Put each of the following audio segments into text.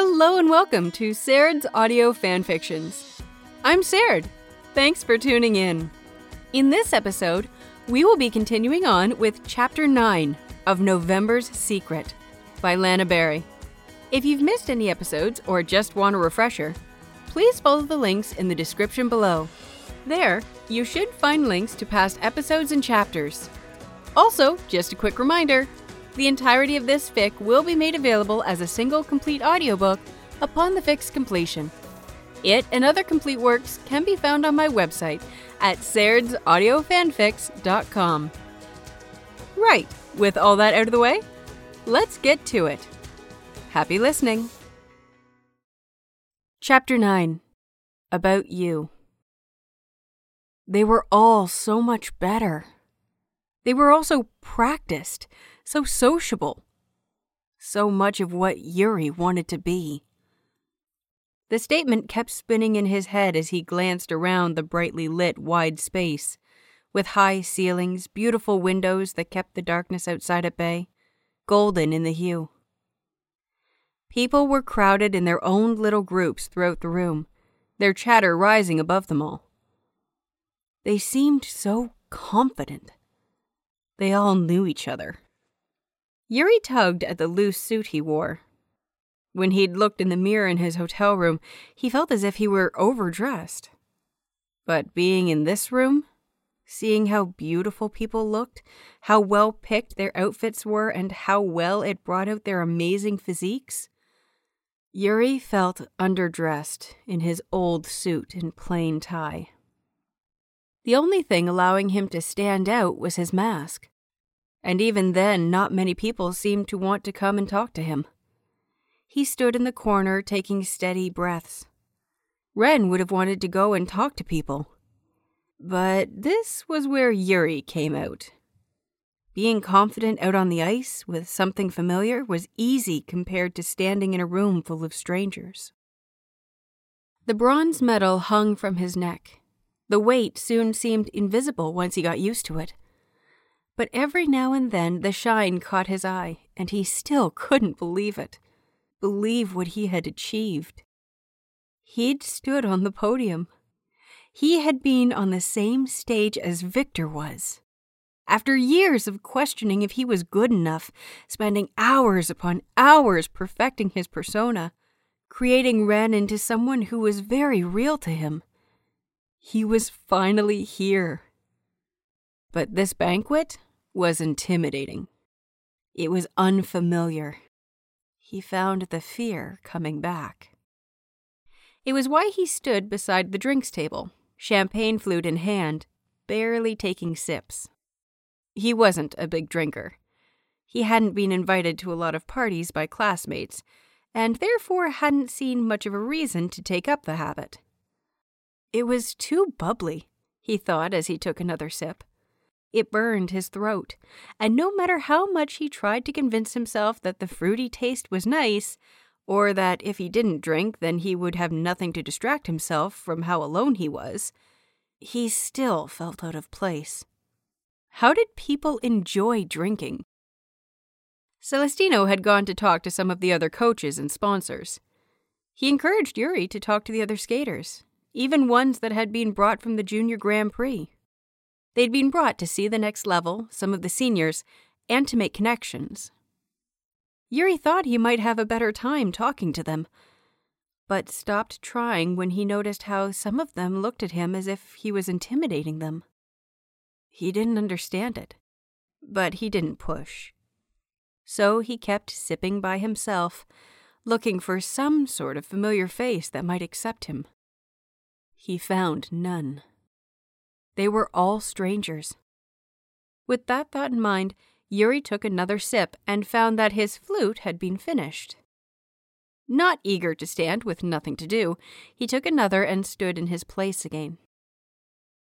Hello and welcome to Saird's Audio Fanfictions. I'm Saird. Thanks for tuning in. In this episode, we will be continuing on with Chapter 9 of November's Secret by Lana Berry. If you've missed any episodes or just want a refresher, please follow the links in the description below. There, you should find links to past episodes and chapters. Also, just a quick reminder the entirety of this fic will be made available as a single complete audiobook upon the fic's completion. It and other complete works can be found on my website at sairdsaudiofanfics.com. Right, with all that out of the way, let's get to it. Happy listening. Chapter 9 About You. They were all so much better. They were also practiced so sociable, so much of what Yuri wanted to be. The statement kept spinning in his head as he glanced around the brightly lit wide space, with high ceilings, beautiful windows that kept the darkness outside at bay, golden in the hue. People were crowded in their own little groups throughout the room, their chatter rising above them all. They seemed so confident. They all knew each other. Yuri tugged at the loose suit he wore. When he'd looked in the mirror in his hotel room, he felt as if he were overdressed. But being in this room, seeing how beautiful people looked, how well picked their outfits were, and how well it brought out their amazing physiques, Yuri felt underdressed in his old suit and plain tie. The only thing allowing him to stand out was his mask and even then, not many people seemed to want to come and talk to him. He stood in the corner taking steady breaths. Ren would have wanted to go and talk to people. But this was where Yuri came out. Being confident out on the ice with something familiar was easy compared to standing in a room full of strangers. The bronze medal hung from his neck. The weight soon seemed invisible once he got used to it but every now and then the shine caught his eye, and he still couldn't believe it. Believe what he had achieved. He'd stood on the podium. He had been on the same stage as Victor was. After years of questioning if he was good enough, spending hours upon hours perfecting his persona, creating Ren into someone who was very real to him, he was finally here. But this banquet was intimidating. It was unfamiliar. He found the fear coming back. It was why he stood beside the drinks table, champagne flute in hand, barely taking sips. He wasn't a big drinker. He hadn't been invited to a lot of parties by classmates, and therefore hadn't seen much of a reason to take up the habit. It was too bubbly, he thought as he took another sip. It burned his throat, and no matter how much he tried to convince himself that the fruity taste was nice, or that if he didn't drink, then he would have nothing to distract himself from how alone he was, he still felt out of place. How did people enjoy drinking? Celestino had gone to talk to some of the other coaches and sponsors. He encouraged Yuri to talk to the other skaters, even ones that had been brought from the Junior Grand Prix. They'd been brought to see the next level, some of the seniors, and to make connections. Yuri thought he might have a better time talking to them, but stopped trying when he noticed how some of them looked at him as if he was intimidating them. He didn't understand it, but he didn't push. So he kept sipping by himself, looking for some sort of familiar face that might accept him. He found none. They were all strangers. With that thought in mind, Yuri took another sip and found that his flute had been finished. Not eager to stand with nothing to do, he took another and stood in his place again.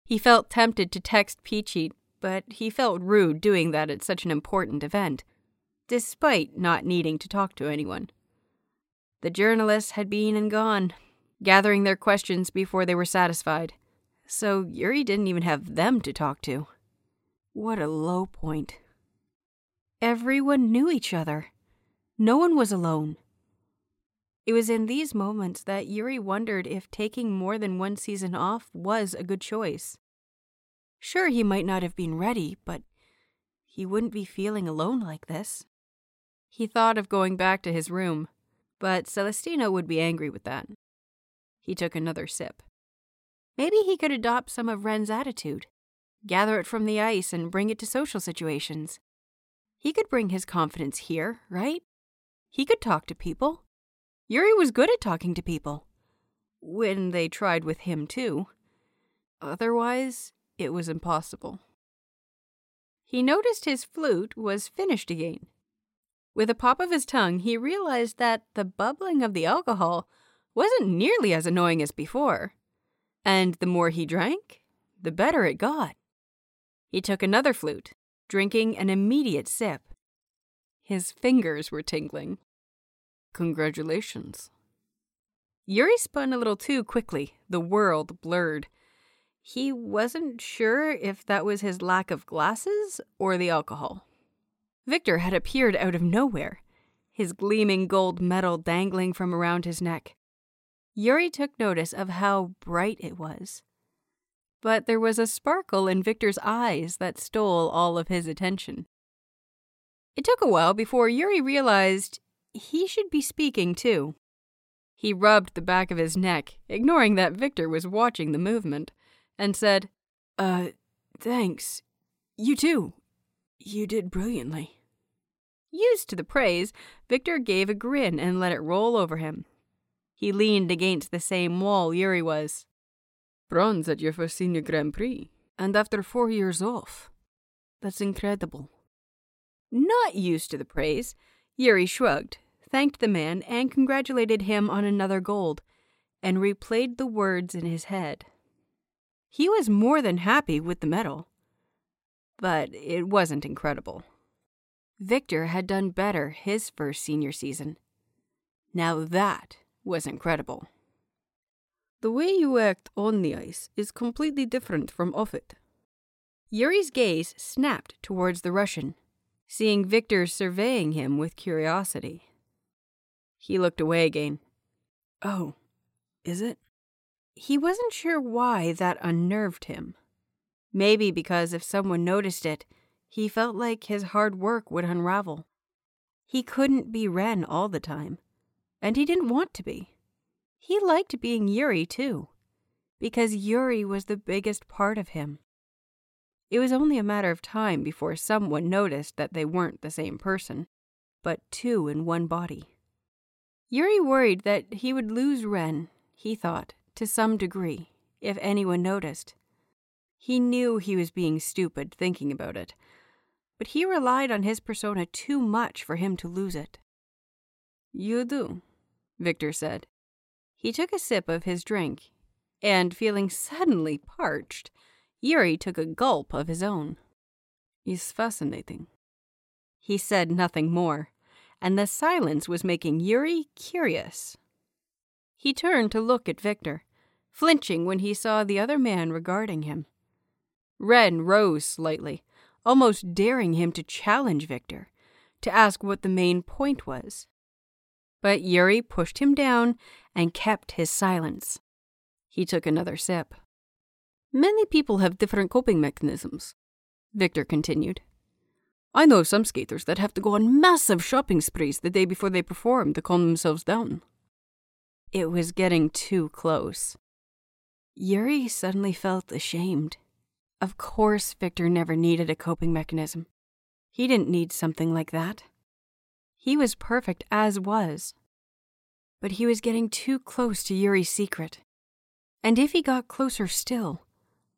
He felt tempted to text Phichit, but he felt rude doing that at such an important event, despite not needing to talk to anyone. The journalists had been and gone, gathering their questions before they were satisfied so Yuri didn't even have them to talk to. What a low point. Everyone knew each other. No one was alone. It was in these moments that Yuri wondered if taking more than one season off was a good choice. Sure, he might not have been ready, but he wouldn't be feeling alone like this. He thought of going back to his room, but Celestino would be angry with that. He took another sip. Maybe he could adopt some of Ren's attitude, gather it from the ice, and bring it to social situations. He could bring his confidence here, right? He could talk to people. Yuri was good at talking to people. When they tried with him, too. Otherwise, it was impossible. He noticed his flute was finished again. With a pop of his tongue, he realized that the bubbling of the alcohol wasn't nearly as annoying as before. And the more he drank, the better it got. He took another flute, drinking an immediate sip. His fingers were tingling. Congratulations. Yuri spun a little too quickly, the world blurred. He wasn't sure if that was his lack of glasses or the alcohol. Victor had appeared out of nowhere, his gleaming gold medal dangling from around his neck. Yuri took notice of how bright it was. But there was a sparkle in Victor's eyes that stole all of his attention. It took a while before Yuri realized he should be speaking too. He rubbed the back of his neck, ignoring that Victor was watching the movement, and said, Uh, thanks. You too. You did brilliantly. Used to the praise, Victor gave a grin and let it roll over him. He leaned against the same wall Yuri was. Bronze at your first senior Grand Prix, and after four years off. That's incredible. Not used to the praise, Yuri shrugged, thanked the man, and congratulated him on another gold, and replayed the words in his head. He was more than happy with the medal. But it wasn't incredible. Victor had done better his first senior season. Now that was incredible. The way you act on the ice is completely different from off it. Yuri's gaze snapped towards the Russian, seeing Victor surveying him with curiosity. He looked away again. Oh, is it? He wasn't sure why that unnerved him. Maybe because if someone noticed it, he felt like his hard work would unravel. He couldn't be Ren all the time, and he didn't want to be. He liked being Yuri, too, because Yuri was the biggest part of him. It was only a matter of time before someone noticed that they weren't the same person, but two in one body. Yuri worried that he would lose Ren, he thought, to some degree, if anyone noticed. He knew he was being stupid thinking about it, but he relied on his persona too much for him to lose it. You do, Victor said. He took a sip of his drink, and feeling suddenly parched, Yuri took a gulp of his own. It's fascinating. He said nothing more, and the silence was making Yuri curious. He turned to look at Victor, flinching when he saw the other man regarding him. Ren rose slightly, almost daring him to challenge Victor, to ask what the main point was. But Yuri pushed him down and kept his silence. He took another sip. Many people have different coping mechanisms, Victor continued. I know some skaters that have to go on massive shopping sprees the day before they perform to calm themselves down. It was getting too close. Yuri suddenly felt ashamed. Of course, Victor never needed a coping mechanism. He didn't need something like that. He was perfect as was. But he was getting too close to Yuri's secret. And if he got closer still,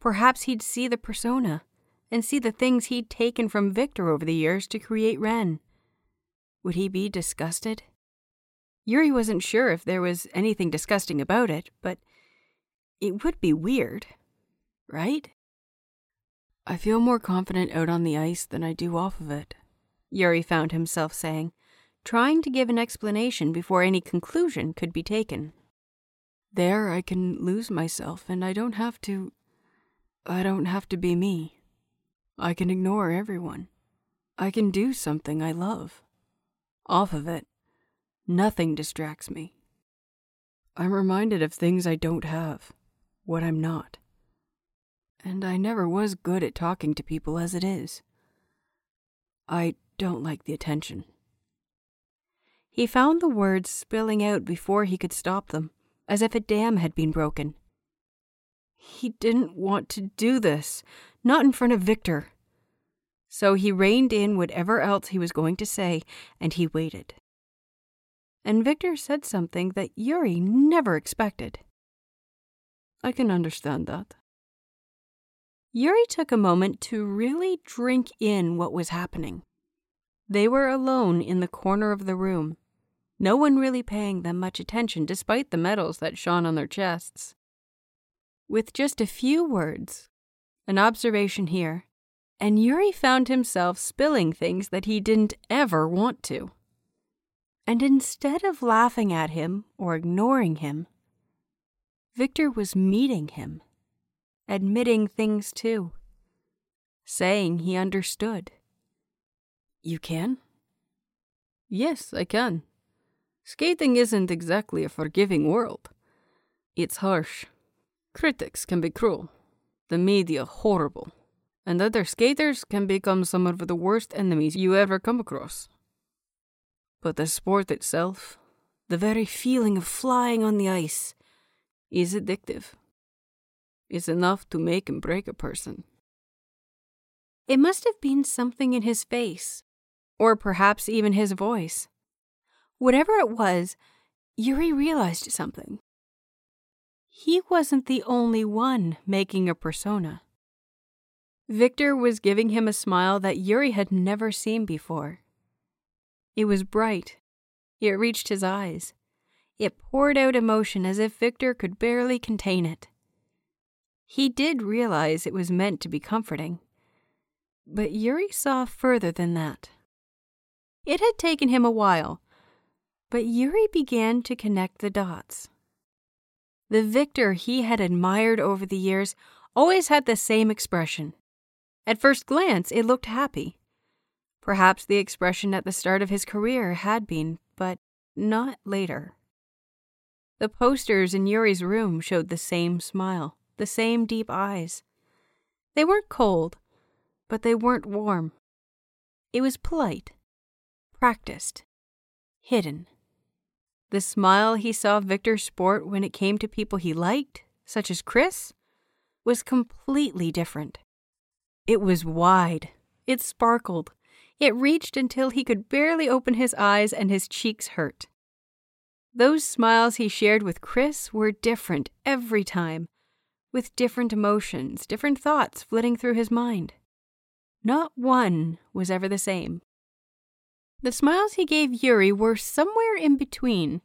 perhaps he'd see the persona and see the things he'd taken from Victor over the years to create Ren. Would he be disgusted? Yuri wasn't sure if there was anything disgusting about it, but it would be weird, right? I feel more confident out on the ice than I do off of it, Yuri found himself saying, trying to give an explanation before any conclusion could be taken. There I can lose myself and I don't have to. I don't have to be me. I can ignore everyone. I can do something I love. Off of it, Nothing distracts me. I'm reminded of things I don't have, what I'm not. And I never was good at talking to people as it is. I don't like the attention. He found the words spilling out before he could stop them, as if a dam had been broken. He didn't want to do this, not in front of Victor. So he reined in whatever else he was going to say, and he waited. And Victor said something that Yuri never expected. I can understand that. Yuri took a moment to really drink in what was happening. They were alone in the corner of the room, no one really paying them much attention despite the medals that shone on their chests. With just a few words, an observation here, and Yuri found himself spilling things that he didn't ever want to. And instead of laughing at him or ignoring him, Victor was meeting him, admitting things too, saying he understood. You can? Yes, I can. Skating isn't exactly a forgiving world. It's harsh. Critics can be cruel, the media horrible, and other skaters can become some of the worst enemies you ever come across. But the sport itself, the very feeling of flying on the ice, is addictive. It's enough to make and break a person. It must have been something in his face, or perhaps even his voice. Whatever it was, Yuri realized something. He wasn't the only one making a persona. Victor was giving him a smile that Yuri had never seen before. It was bright. It reached his eyes. It poured out emotion as if Victor could barely contain it. He did realize it was meant to be comforting. But Yuri saw further than that. It had taken him a while, but Yuri began to connect the dots. The Victor he had admired over the years always had the same expression at first glance, it looked happy. Perhaps the expression at the start of his career had been, but not later. The posters in Yuri's room showed the same smile, the same deep eyes. They weren't cold, but they weren't warm. It was polite, practiced, hidden. The smile he saw Victor sport when it came to people he liked, such as Chris, was completely different. It was wide. It sparkled. It reached until he could barely open his eyes and his cheeks hurt. Those smiles he shared with Chris were different every time, with different emotions, different thoughts flitting through his mind. Not one was ever the same. The smiles he gave Yuri were somewhere in between.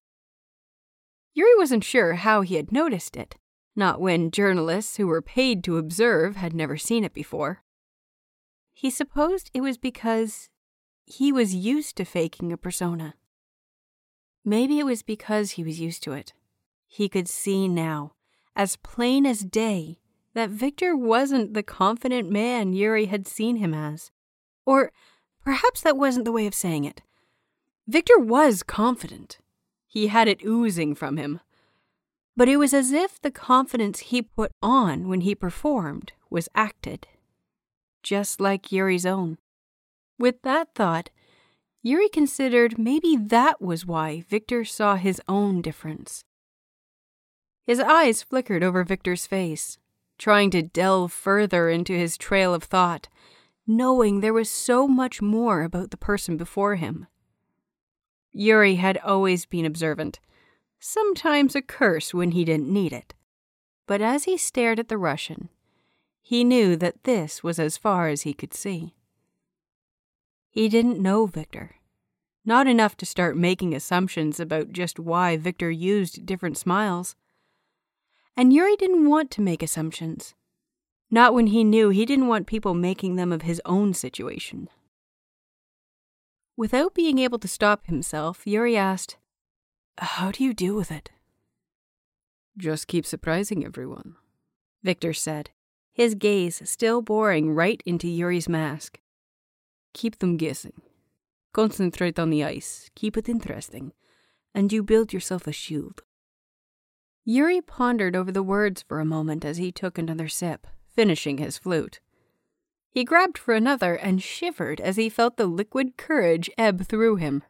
Yuri wasn't sure how he had noticed it, not when journalists who were paid to observe had never seen it before. He supposed it was because he was used to faking a persona. Maybe it was because he was used to it. He could see now, as plain as day, that Victor wasn't the confident man Yuri had seen him as. Or perhaps that wasn't the way of saying it. Victor was confident. He had it oozing from him. But it was as if the confidence he put on when he performed was acted just like Yuri's own. With that thought, Yuri considered maybe that was why Victor saw his own difference. His eyes flickered over Victor's face, trying to delve further into his trail of thought, knowing there was so much more about the person before him. Yuri had always been observant, sometimes a curse when he didn't need it. But as he stared at the Russian, he knew that this was as far as he could see. He didn't know Victor. Not enough to start making assumptions about just why Victor used different smiles. And Yuri didn't want to make assumptions. Not when he knew he didn't want people making them of his own situation. Without being able to stop himself, Yuri asked, How do you deal with it? Just keep surprising everyone, Victor said, his gaze still boring right into Yuri's mask. Keep them guessing. Concentrate on the ice, keep it interesting, and you build yourself a shield. Yuri pondered over the words for a moment as he took another sip, finishing his flute. He grabbed for another and shivered as he felt the liquid courage ebb through him.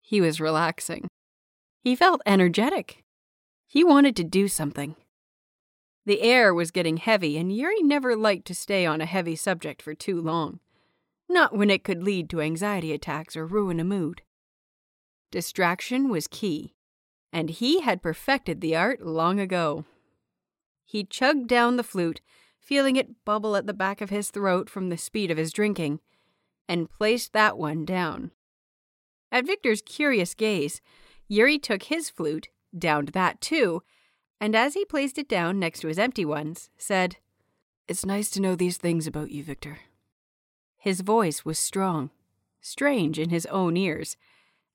He was relaxing. He felt energetic. He wanted to do something. The air was getting heavy, and Yuri never liked to stay on a heavy subject for too long. Not when it could lead to anxiety attacks or ruin a mood. Distraction was key, and he had perfected the art long ago. He chugged down the flute, feeling it bubble at the back of his throat from the speed of his drinking, and placed that one down. At Victor's curious gaze, Yuri took his flute, downed that too, and as he placed it down next to his empty ones, said, It's nice to know these things about you, Victor. His voice was strong, strange in his own ears,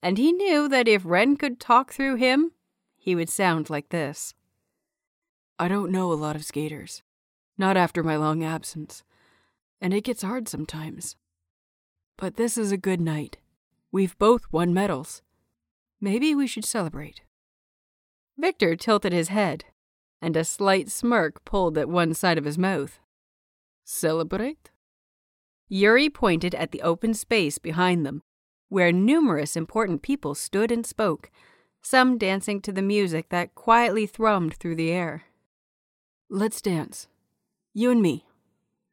and he knew that if Ren could talk through him, he would sound like this. I don't know a lot of skaters, not after my long absence, and it gets hard sometimes. But this is a good night. We've both won medals. Maybe we should celebrate. Victor tilted his head, and a slight smirk pulled at one side of his mouth. Celebrate? Yuri pointed at the open space behind them, where numerous important people stood and spoke, some dancing to the music that quietly thrummed through the air. Let's dance. You and me.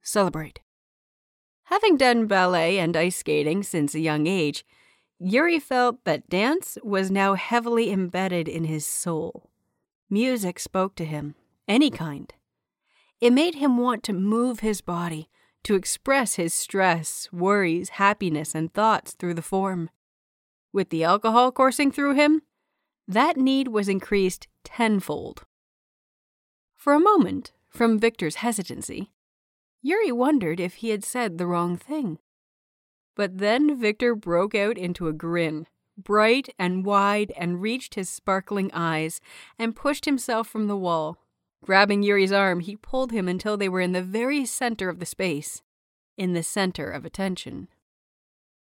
Celebrate. Having done ballet and ice skating since a young age, Yuri felt that dance was now heavily embedded in his soul. Music spoke to him, any kind. It made him want to move his body, to express his stress, worries, happiness, and thoughts through the form. With the alcohol coursing through him, that need was increased tenfold. For a moment, from Victor's hesitancy, Yuri wondered if he had said the wrong thing. But then Victor broke out into a grin, bright and wide, and reached his sparkling eyes, and pushed himself from the wall. Grabbing Yuri's arm, he pulled him until they were in the very center of the space, in the center of attention.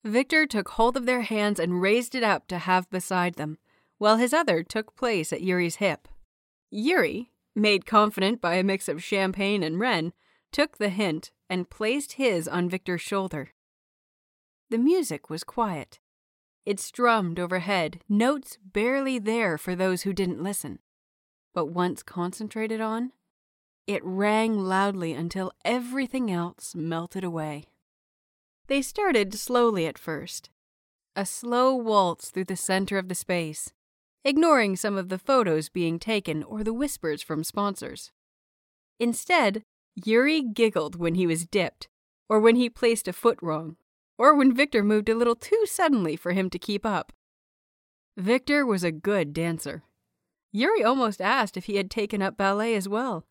Victor took hold of their hands and raised it up to have beside them, while his other took place at Yuri's hip. Yuri, made confident by a mix of champagne and Ren, took the hint and placed his on Victor's shoulder. The music was quiet. It strummed overhead, notes barely there for those who didn't listen. But once concentrated on, it rang loudly until everything else melted away. They started slowly at first, a slow waltz through the center of the space, ignoring some of the photos being taken or the whispers from sponsors. Instead, Yuri giggled when he was dipped, or when he placed a foot wrong, or when Victor moved a little too suddenly for him to keep up. Victor was a good dancer. Yuri almost asked if he had taken up ballet as well,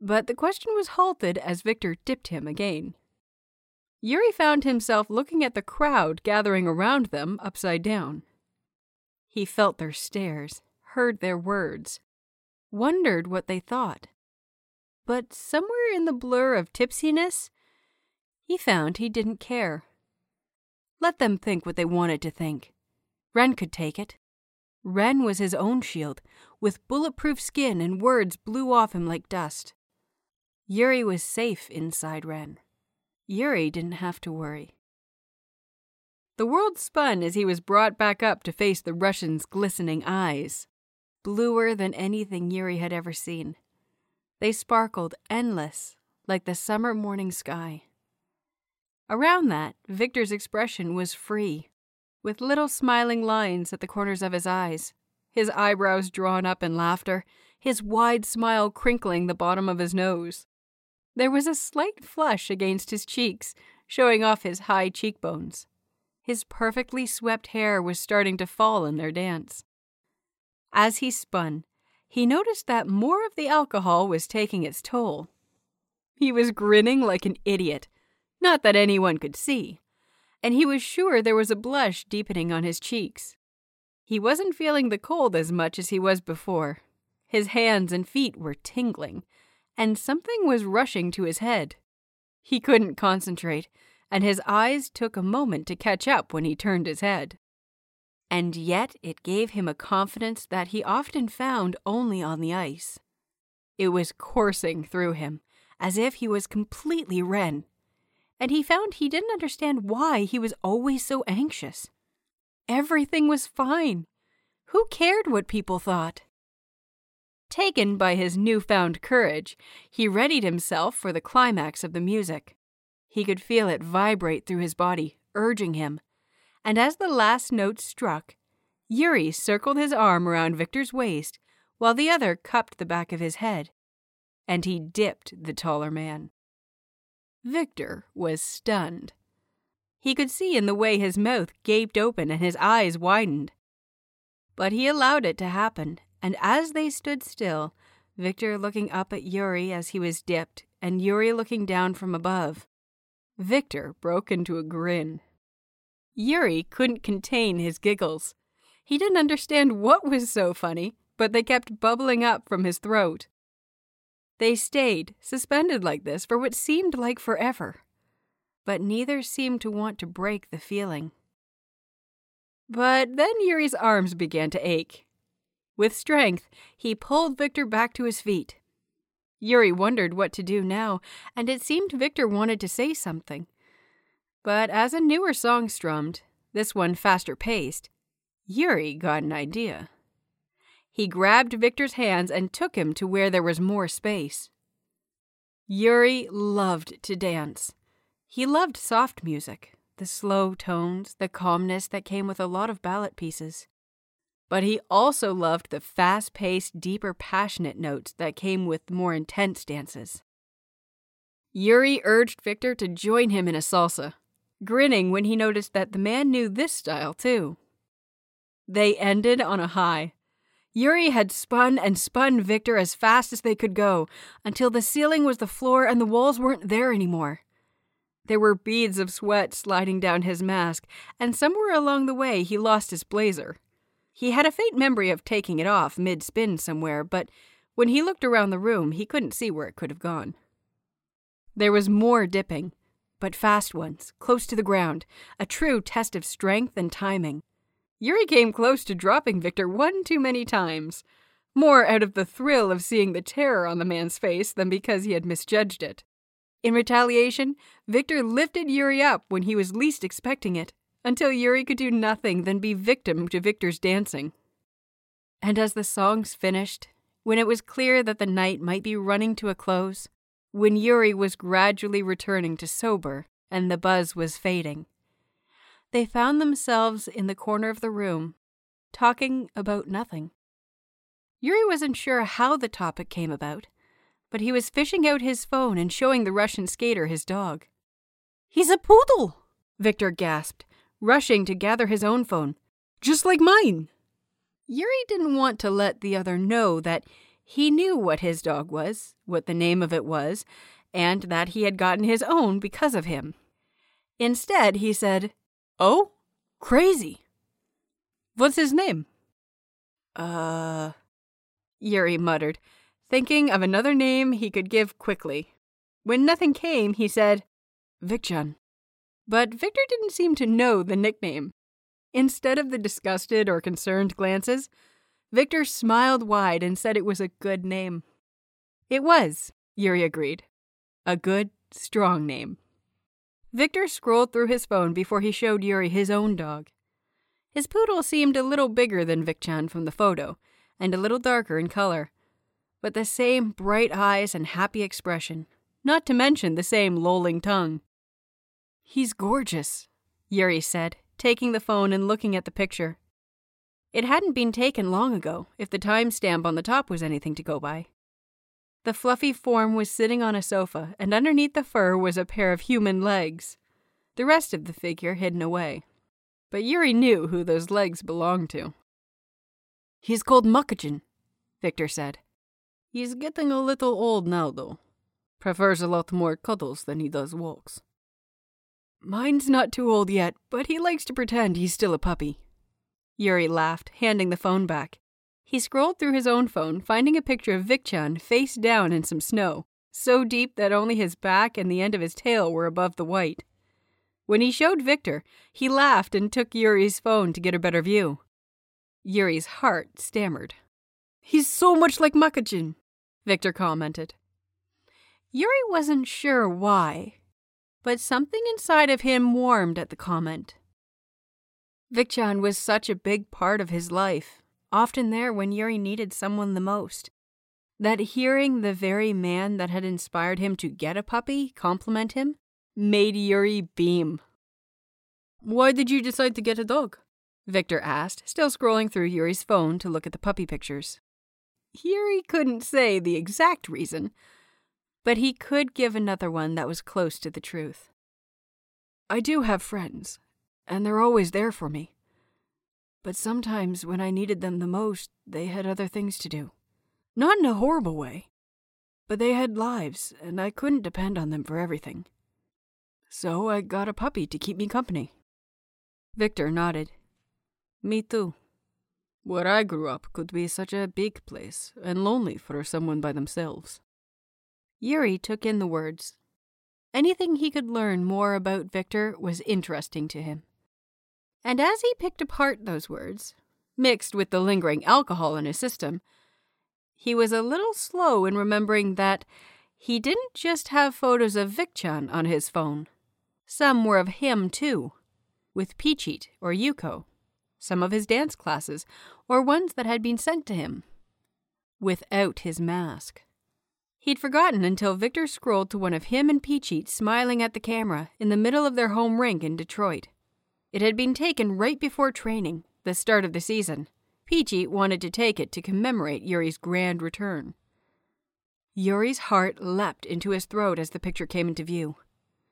but the question was halted as Victor dipped him again. Yuri found himself looking at the crowd gathering around them upside down. He felt their stares, heard their words, wondered what they thought. But somewhere in the blur of tipsiness, he found he didn't care. Let them think what they wanted to think. Ren could take it. Ren was his own shield, with bulletproof skin and words blew off him like dust. Yuri was safe inside Ren. Yuri didn't have to worry. The world spun as he was brought back up to face the Russian's glistening eyes, bluer than anything Yuri had ever seen. They sparkled endless, like the summer morning sky. Around that, Victor's expression was free, with little smiling lines at the corners of his eyes, his eyebrows drawn up in laughter, his wide smile crinkling the bottom of his nose. There was a slight flush against his cheeks, showing off his high cheekbones. His perfectly swept hair was starting to fall in their dance. As he spun, he noticed that more of the alcohol was taking its toll. He was grinning like an idiot not that anyone could see, and he was sure there was a blush deepening on his cheeks. He wasn't feeling the cold as much as he was before. His hands and feet were tingling, and something was rushing to his head. He couldn't concentrate, and his eyes took a moment to catch up when he turned his head. and yet it gave him a confidence that he often found only on the ice. It was coursing through him, as if he was completely Ren, and he found he didn't understand why he was always so anxious. Everything was fine. Who cared what people thought? Taken by his newfound courage, he readied himself for the climax of the music. He could feel it vibrate through his body, urging him. And as the last note struck, Yuri circled his arm around Victor's waist while the other cupped the back of his head. And he dipped the taller man. Victor was stunned. He could see in the way his mouth gaped open and his eyes widened. But he allowed it to happen, and as they stood still, Victor looking up at Yuri as he was dipped, and Yuri looking down from above, Victor broke into a grin. Yuri couldn't contain his giggles. He didn't understand what was so funny, but they kept bubbling up from his throat. They stayed, suspended like this, for what seemed like forever. But neither seemed to want to break the feeling. But then Yuri's arms began to ache. With strength, he pulled Victor back to his feet. Yuri wondered what to do now, and it seemed Victor wanted to say something. But as a newer song strummed, this one faster paced, Yuri got an idea. He grabbed Victor's hands and took him to where there was more space. Yuri loved to dance. He loved soft music, the slow tones, the calmness that came with a lot of ballet pieces. But he also loved the fast paced, deeper, passionate notes that came with more intense dances. Yuri urged Victor to join him in a salsa, grinning when he noticed that the man knew this style too. They ended on a high. Yuri had spun and spun Victor as fast as they could go until the ceiling was the floor and the walls weren't there anymore. There were beads of sweat sliding down his mask, and somewhere along the way he lost his blazer. He had a faint memory of taking it off mid spin somewhere, but when he looked around the room, he couldn't see where it could have gone. There was more dipping, but fast ones, close to the ground, a true test of strength and timing. Yuri came close to dropping Victor one too many times, more out of the thrill of seeing the terror on the man's face than because he had misjudged it. In retaliation, Victor lifted Yuri up when he was least expecting it until Yuri could do nothing than be victim to Victor's dancing. And as the songs finished, when it was clear that the night might be running to a close, when Yuri was gradually returning to sober and the buzz was fading, they found themselves in the corner of the room, talking about nothing. Yuri wasn't sure how the topic came about, but he was fishing out his phone and showing the Russian skater his dog. He's a poodle! Victor gasped, rushing to gather his own phone. Just like mine! Yuri didn't want to let the other know that he knew what his dog was, what the name of it was, and that he had gotten his own because of him. Instead, he said, Oh? Crazy. What's his name? Uh. Yuri muttered, thinking of another name he could give quickly. When nothing came, he said, Vicchan. But Victor didn't seem to know the nickname. Instead of the disgusted or concerned glances, Victor smiled wide and said it was a good name. It was, Yuri agreed. A good, strong name. Victor scrolled through his phone before he showed Yuri his own dog. His poodle seemed a little bigger than Vicchan from the photo, and a little darker in color, but the same bright eyes and happy expression, not to mention the same lolling tongue. He's gorgeous, Yuri said, taking the phone and looking at the picture. It hadn't been taken long ago, if the time stamp on the top was anything to go by. The fluffy form was sitting on a sofa, and underneath the fur was a pair of human legs, the rest of the figure hidden away. But Yuri knew who those legs belonged to. He's called Makkachin, Victor said. He's getting a little old now, though. Prefers a lot more cuddles than he does walks. Mine's not too old yet, but he likes to pretend he's still a puppy. Yuri laughed, handing the phone back. He scrolled through his own phone, finding a picture of Vicchan face down in some snow, so deep that only his back and the end of his tail were above the white. When he showed Victor, he laughed and took Yuri's phone to get a better view. Yuri's heart stammered. He's so much like Makkachin, Victor commented. Yuri wasn't sure why, but something inside of him warmed at the comment. Vicchan was such a big part of his life, often there when Yuri needed someone the most, that hearing the very man that had inspired him to get a puppy compliment him made Yuri beam. Why did you decide to get a dog? Victor asked, still scrolling through Yuri's phone to look at the puppy pictures. Yuri couldn't say the exact reason, but he could give another one that was close to the truth. I do have friends, and they're always there for me. But sometimes when I needed them the most, they had other things to do. Not in a horrible way, but they had lives, and I couldn't depend on them for everything. So I got a puppy to keep me company. Victor nodded. Me too. Where I grew up could be such a big place and lonely for someone by themselves. Yuri took in the words. Anything he could learn more about Victor was interesting to him. And as he picked apart those words, mixed with the lingering alcohol in his system, he was a little slow in remembering that he didn't just have photos of Vicchan on his phone. Some were of him, too, with Phichit or Yuko, some of his dance classes, or ones that had been sent to him, without his mask. He'd forgotten until Victor scrolled to one of him and Phichit smiling at the camera in the middle of their home rink in Detroit. It had been taken right before training, the start of the season. Phichit wanted to take it to commemorate Yuri's grand return. Yuri's heart leapt into his throat as the picture came into view.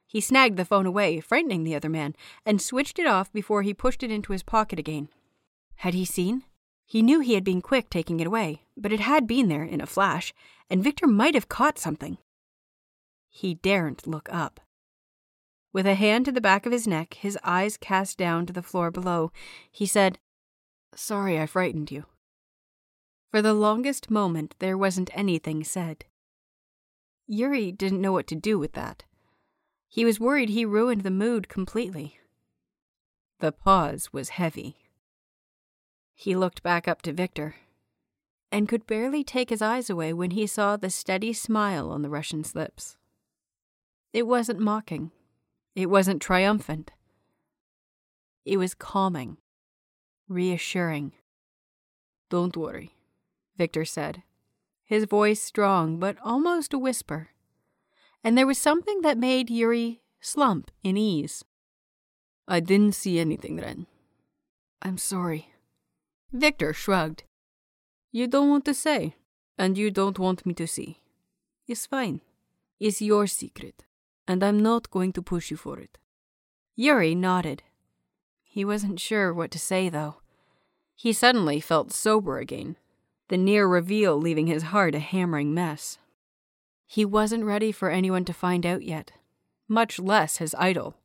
He snagged the phone away, frightening the other man, and switched it off before he pushed it into his pocket again. Had he seen? He knew he had been quick taking it away, but it had been there in a flash, and Victor might have caught something. He daren't look up. With a hand to the back of his neck, his eyes cast down to the floor below, he said, Sorry I frightened you. For the longest moment, there wasn't anything said. Yuri didn't know what to do with that. He was worried he ruined the mood completely. The pause was heavy. He looked back up to Victor and could barely take his eyes away when he saw the steady smile on the Russian's lips. It wasn't mocking. It wasn't triumphant. It was calming, reassuring. Don't worry, Victor said, his voice strong but almost a whisper. And there was something that made Yuri slump in ease. I didn't see anything then. I'm sorry, Victor shrugged. You don't want to say, and you don't want me to see. It's fine. It's your secret, and I'm not going to push you for it. Yuri nodded. He wasn't sure what to say, though. He suddenly felt sober again, the near reveal leaving his heart a hammering mess. He wasn't ready for anyone to find out yet, much less his idol.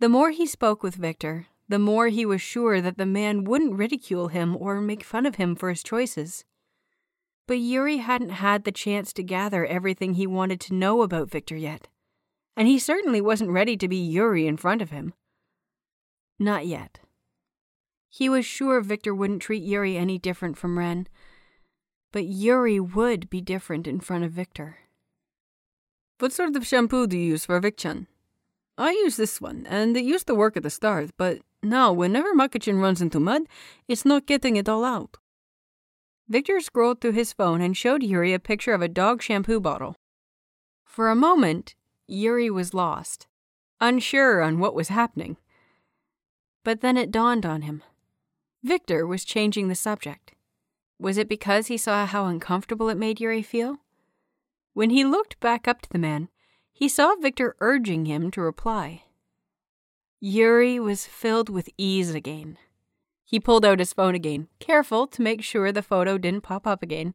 The more he spoke with Victor, the more he was sure that the man wouldn't ridicule him or make fun of him for his choices. But Yuri hadn't had the chance to gather everything he wanted to know about Victor yet, and he certainly wasn't ready to be Yuri in front of him. Not yet. He was sure Victor wouldn't treat Yuri any different from Ren, but Yuri would be different in front of Victor. What sort of shampoo do you use for Vicchan? I use this one, and it used to work at the start, but now whenever Makkachin runs into mud, it's not getting it all out. Victor scrolled through his phone and showed Yuri a picture of a dog shampoo bottle. For a moment, Yuri was lost, unsure on what was happening. But then it dawned on him. Victor was changing the subject. Was it because he saw how uncomfortable it made Yuri feel? When he looked back up to the man, he saw Victor urging him to reply. Yuri was filled with ease again. He pulled out his phone again, careful to make sure the photo didn't pop up again,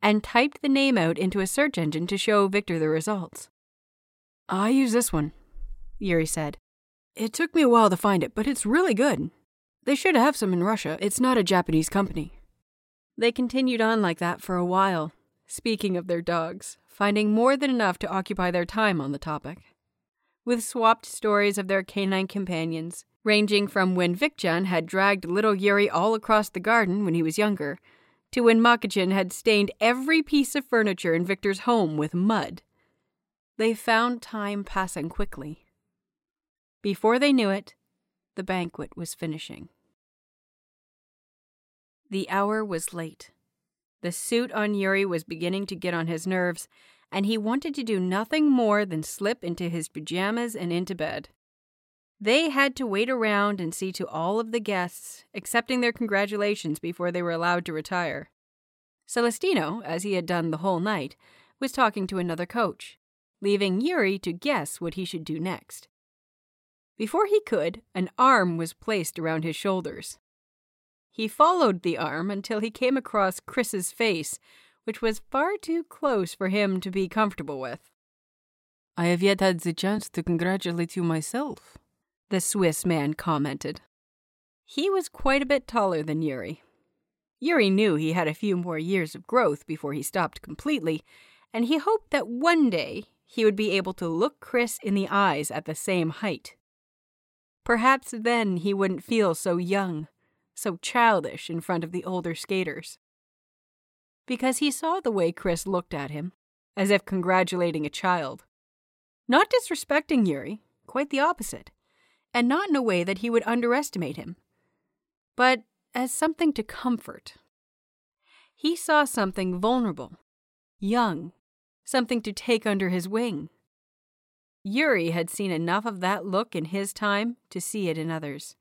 and typed the name out into a search engine to show Victor the results. I use this one, Yuri said. It took me a while to find it, but it's really good. They should have some in Russia. It's not a Japanese company. They continued on like that for a while, speaking of their dogs, finding more than enough to occupy their time on the topic. With swapped stories of their canine companions, ranging from when Vicchan had dragged little Yuri all across the garden when he was younger, to when Makkachin had stained every piece of furniture in Victor's home with mud. They found time passing quickly. Before they knew it, the banquet was finishing. The hour was late. The suit on Yuri was beginning to get on his nerves, and he wanted to do nothing more than slip into his pajamas and into bed. They had to wait around and see to all of the guests, accepting their congratulations before they were allowed to retire. Celestino, as he had done the whole night, was talking to another coach, leaving Yuri to guess what he should do next. Before he could, an arm was placed around his shoulders. He followed the arm until he came across Chris's face, which was far too close for him to be comfortable with. I have yet had the chance to congratulate you myself, the Swiss man commented. He was quite a bit taller than Yuri. Yuri knew he had a few more years of growth before he stopped completely, and he hoped that one day he would be able to look Chris in the eyes at the same height. Perhaps then he wouldn't feel so young, so childish in front of the older skaters because he saw the way Chris looked at him, as if congratulating a child. Not disrespecting Yuri, quite the opposite, and not in a way that he would underestimate him, but as something to comfort. He saw something vulnerable, young, something to take under his wing. Yuri had seen enough of that look in his time to see it in others.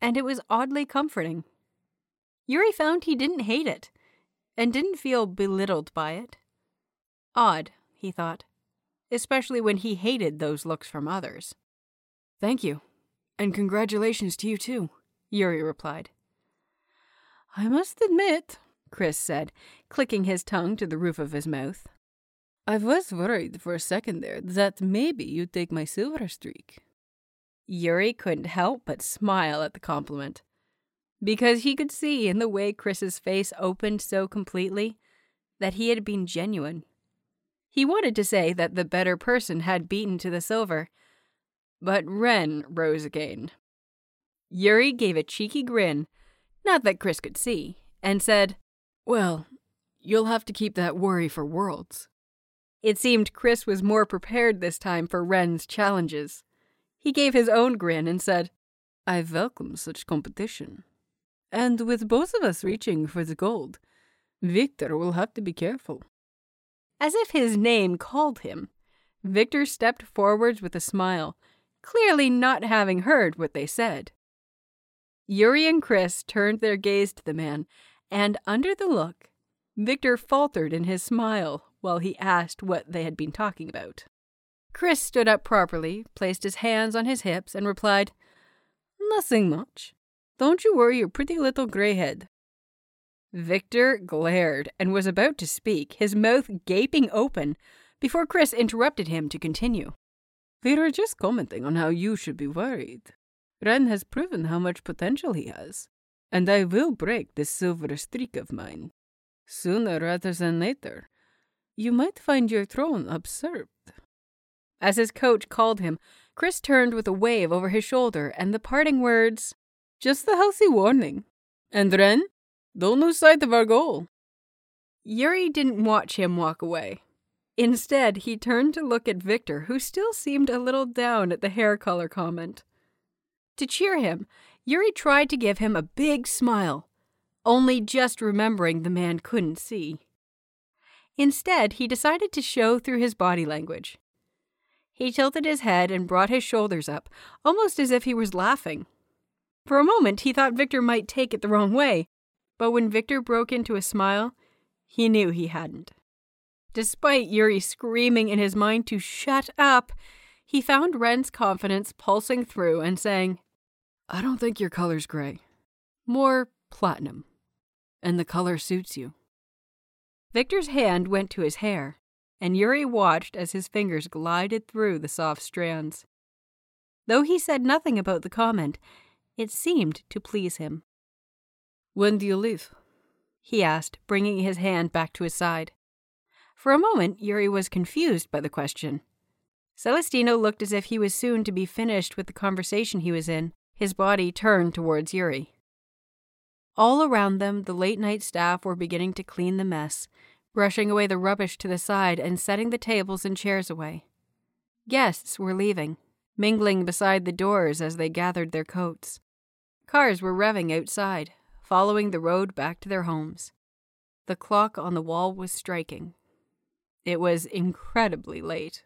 And it was oddly comforting. Yuri found he didn't hate it and didn't feel belittled by it. Odd, he thought, especially when he hated those looks from others. Thank you, and congratulations to you too, Yuri replied. I must admit, Chris said, clicking his tongue to the roof of his mouth. I was worried for a second there that maybe you'd take my silver streak. Yuri couldn't help but smile at the compliment because he could see in the way Chris's face opened so completely that he had been genuine. He wanted to say that the better person had beaten to the silver, but Ren rose again. Yuri gave a cheeky grin, not that Chris could see, and said, Well, you'll have to keep that worry for worlds. It seemed Chris was more prepared this time for Ren's challenges. He gave his own grin and said, I welcome such competition. And with both of us reaching for the gold, Victor will have to be careful. As if his name called him, Victor stepped forwards with a smile, clearly not having heard what they said. Yuri and Chris turned their gaze to the man, and under the look, Victor faltered in his smile while he asked what they had been talking about. Chris stood up properly, placed his hands on his hips, and replied, Nothing much. Don't you worry your pretty little grey head. Victor glared and was about to speak, his mouth gaping open, before Chris interrupted him to continue. We were just commenting on how you should be worried. Ren has proven how much potential he has, and I will break this silver streak of mine. Sooner rather than later, you might find your throne usurped. As his coach called him, Chris turned with a wave over his shoulder and the parting words, just a healthy warning. And Ren, don't lose sight of our goal. Yuri didn't watch him walk away. Instead, he turned to look at Victor, who still seemed a little down at the hair color comment. To cheer him, Yuri tried to give him a big smile, only just remembering the man couldn't see. Instead, he decided to show through his body language. He tilted his head and brought his shoulders up, almost as if he was laughing. For a moment, he thought Victor might take it the wrong way, but when Victor broke into a smile, he knew he hadn't. Despite Yuri screaming in his mind to shut up, he found Ren's confidence pulsing through and saying, I don't think your color's gray. More platinum. And the color suits you. Victor's hand went to his hair, and Yuri watched as his fingers glided through the soft strands. Though he said nothing about the comment, it seemed to please him. When do you leave? he asked, bringing his hand back to his side. For a moment, Yuri was confused by the question. Celestino looked as if he was soon to be finished with the conversation he was in, his body turned towards Yuri. All around them, the late night staff were beginning to clean the mess, brushing away the rubbish to the side and setting the tables and chairs away. Guests were leaving, mingling beside the doors as they gathered their coats. Cars were revving outside, following the road back to their homes. The clock on the wall was striking. It was incredibly late.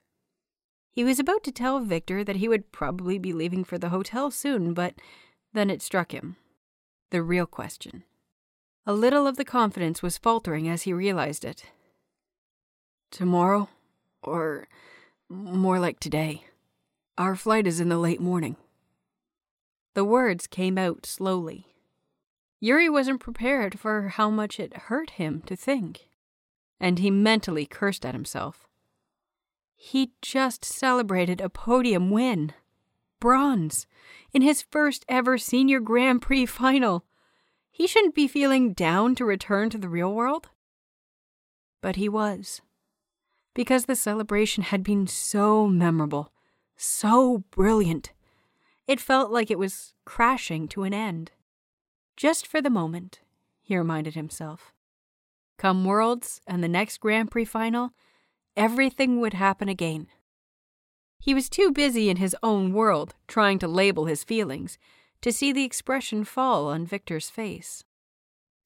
He was about to tell Victor that he would probably be leaving for the hotel soon, but then it struck him. The real question. A little of the confidence was faltering as he realized it. Tomorrow? Or more like today. Our flight is in the late morning. The words came out slowly. Yuri wasn't prepared for how much it hurt him to think, and he mentally cursed at himself. He just celebrated a podium win. Bronze. In his first ever senior Grand Prix final. He shouldn't be feeling down to return to the real world. But he was. Because the celebration had been so memorable, so brilliant. It felt like it was crashing to an end. Just for the moment, he reminded himself. Come Worlds and the next Grand Prix final, everything would happen again. He was too busy in his own world, trying to label his feelings, to see the expression fall on Victor's face.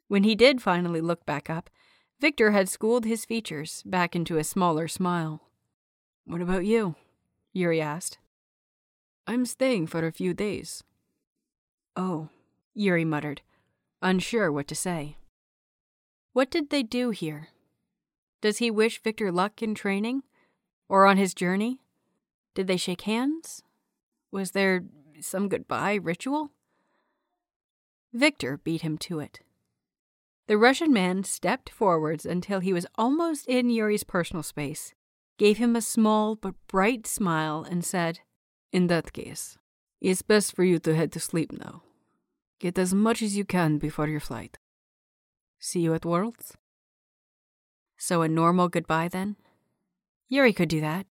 When he did finally look back up, Victor had schooled his features back into a smaller smile. What about you? Yuri asked. I'm staying for a few days. Oh, Yuri muttered, unsure what to say. What did they do here? Does he wish Victor luck in training? Or on his journey? Did they shake hands? Was there some goodbye ritual? Victor beat him to it. The Russian man stepped forwards until he was almost in Yuri's personal space, gave him a small but bright smile, and said, In that case, it's best for you to head to sleep now. Get as much as you can before your flight. See you at Worlds? So a normal goodbye then? Yuri could do that.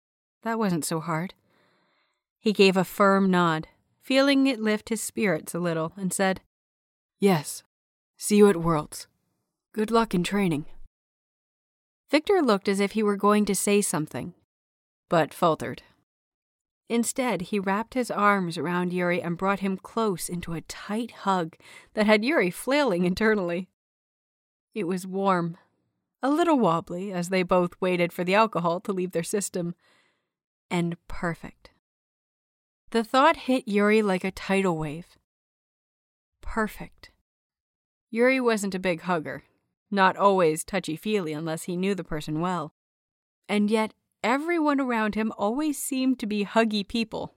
That wasn't so hard. He gave a firm nod, feeling it lift his spirits a little, and said, Yes. See you at Worlds. Good luck in training. Victor looked as if he were going to say something, but faltered. Instead, he wrapped his arms around Yuri and brought him close into a tight hug that had Yuri flailing internally. It was warm, a little wobbly as they both waited for the alcohol to leave their system, and perfect. The thought hit Yuri like a tidal wave. Perfect. Yuri wasn't a big hugger, not always touchy feely unless he knew the person well. And yet, everyone around him always seemed to be huggy people.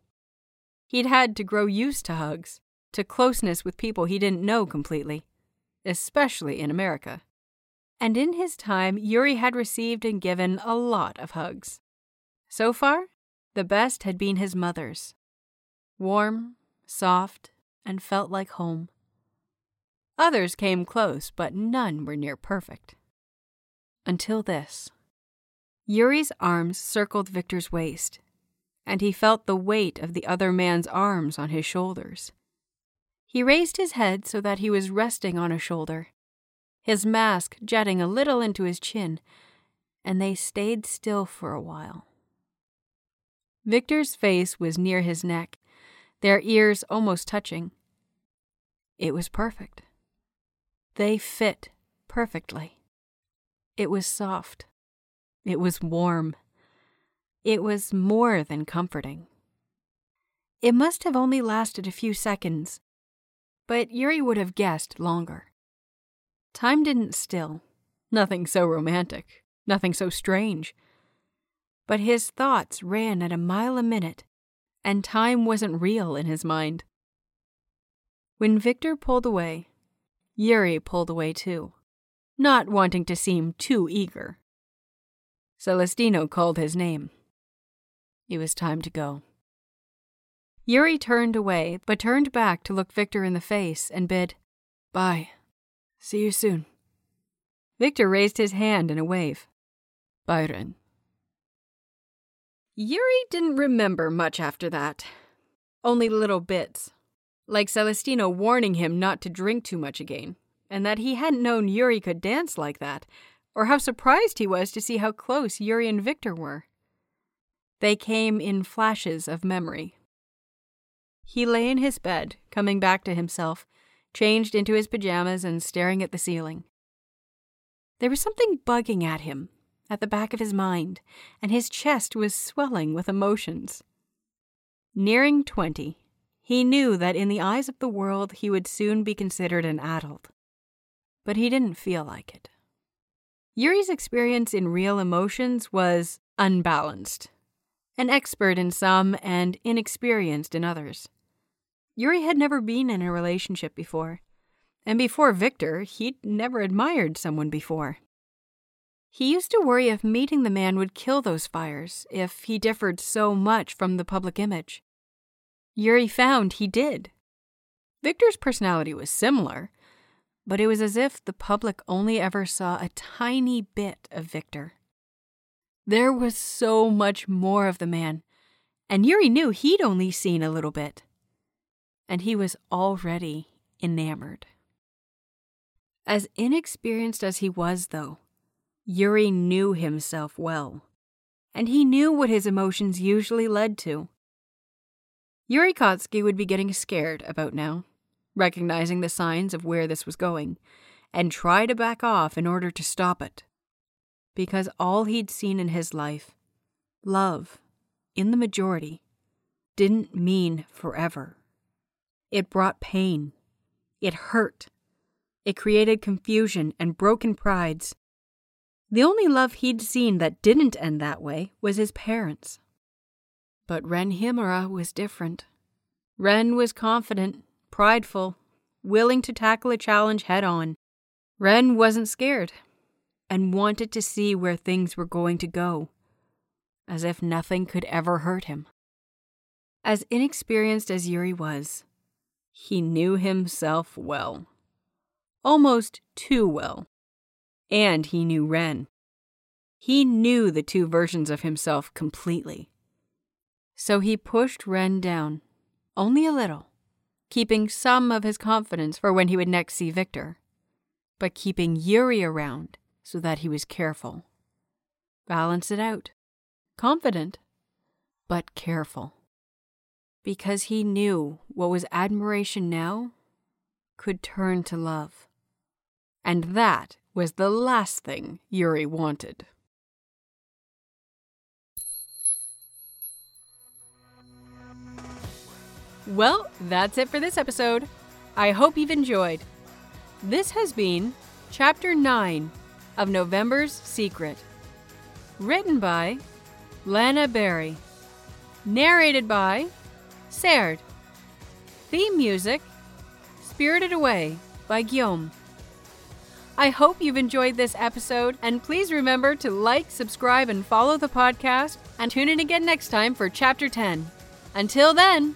He'd had to grow used to hugs, to closeness with people he didn't know completely, especially in America. And in his time, Yuri had received and given a lot of hugs. So far, the best had been his mother's warm, soft, and felt like home. Others came close, but none were near perfect. Until this. Yuri's arms circled Victor's waist, and he felt the weight of the other man's arms on his shoulders. He raised his head so that he was resting on a shoulder, his mask jetting a little into his chin, and they stayed still for a while. Victor's face was near his neck, their ears almost touching. It was perfect. They fit perfectly. It was soft. It was warm. It was more than comforting. It must have only lasted a few seconds, but Yuri would have guessed longer. Time didn't still. Nothing so romantic, nothing so strange. But his thoughts ran at a mile a minute, and time wasn't real in his mind. When Victor pulled away, Yuri pulled away too, not wanting to seem too eager. Celestino called his name. It was time to go. Yuri turned away, but turned back to look Victor in the face and bid, Bye. See you soon. Victor raised his hand in a wave. Bye Ren. Yuri didn't remember much after that. Only little bits. Like Celestino warning him not to drink too much again, and that he hadn't known Yuri could dance like that, or how surprised he was to see how close Yuri and Victor were. They came in flashes of memory. He lay in his bed, coming back to himself, changed into his pajamas and staring at the ceiling. There was something bugging at him, at the back of his mind, and his chest was swelling with emotions. Nearing twenty, he knew that in the eyes of the world he would soon be considered an adult. But he didn't feel like it. Yuri's experience in real emotions was unbalanced, an expert in some and inexperienced in others. Yuri had never been in a relationship before, and before Victor, he'd never admired someone before. He used to worry if meeting the man would kill those fires, if he differed so much from the public image. Yuri found he did. Victor's personality was similar, but it was as if the public only ever saw a tiny bit of Victor. There was so much more of the man, and Yuri knew he'd only seen a little bit. And he was already enamored. As inexperienced as he was, though, Yuri knew himself well, and he knew what his emotions usually led to. Yuri Katsuki would be getting scared about now, recognizing the signs of where this was going, and try to back off in order to stop it. Because all he'd seen in his life, love, in the majority, didn't mean forever. It brought pain. It hurt. It created confusion and broken prides the only love he'd seen that didn't end that way was his parents. But Ren Himura was different. Ren was confident, prideful, willing to tackle a challenge head on. Ren wasn't scared and wanted to see where things were going to go, as if nothing could ever hurt him. As inexperienced as Yuri was, he knew himself well. Almost too well. And he knew Ren. He knew the two versions of himself completely. So he pushed Ren down, only a little, keeping some of his confidence for when he would next see Victor, but keeping Yuri around so that he was careful. Balance it out. Confident, but careful. Because he knew what was admiration now could turn to love. And that was the last thing Yuri wanted. Well, that's it for this episode. I hope you've enjoyed. This has been Chapter 9 of November's Secret. Written by Lana Berry. Narrated by Serd. Theme music Spirited Away by Guillaume. I hope you've enjoyed this episode, and please remember to like, subscribe, and follow the podcast, and tune in again next time for Chapter 10. Until then,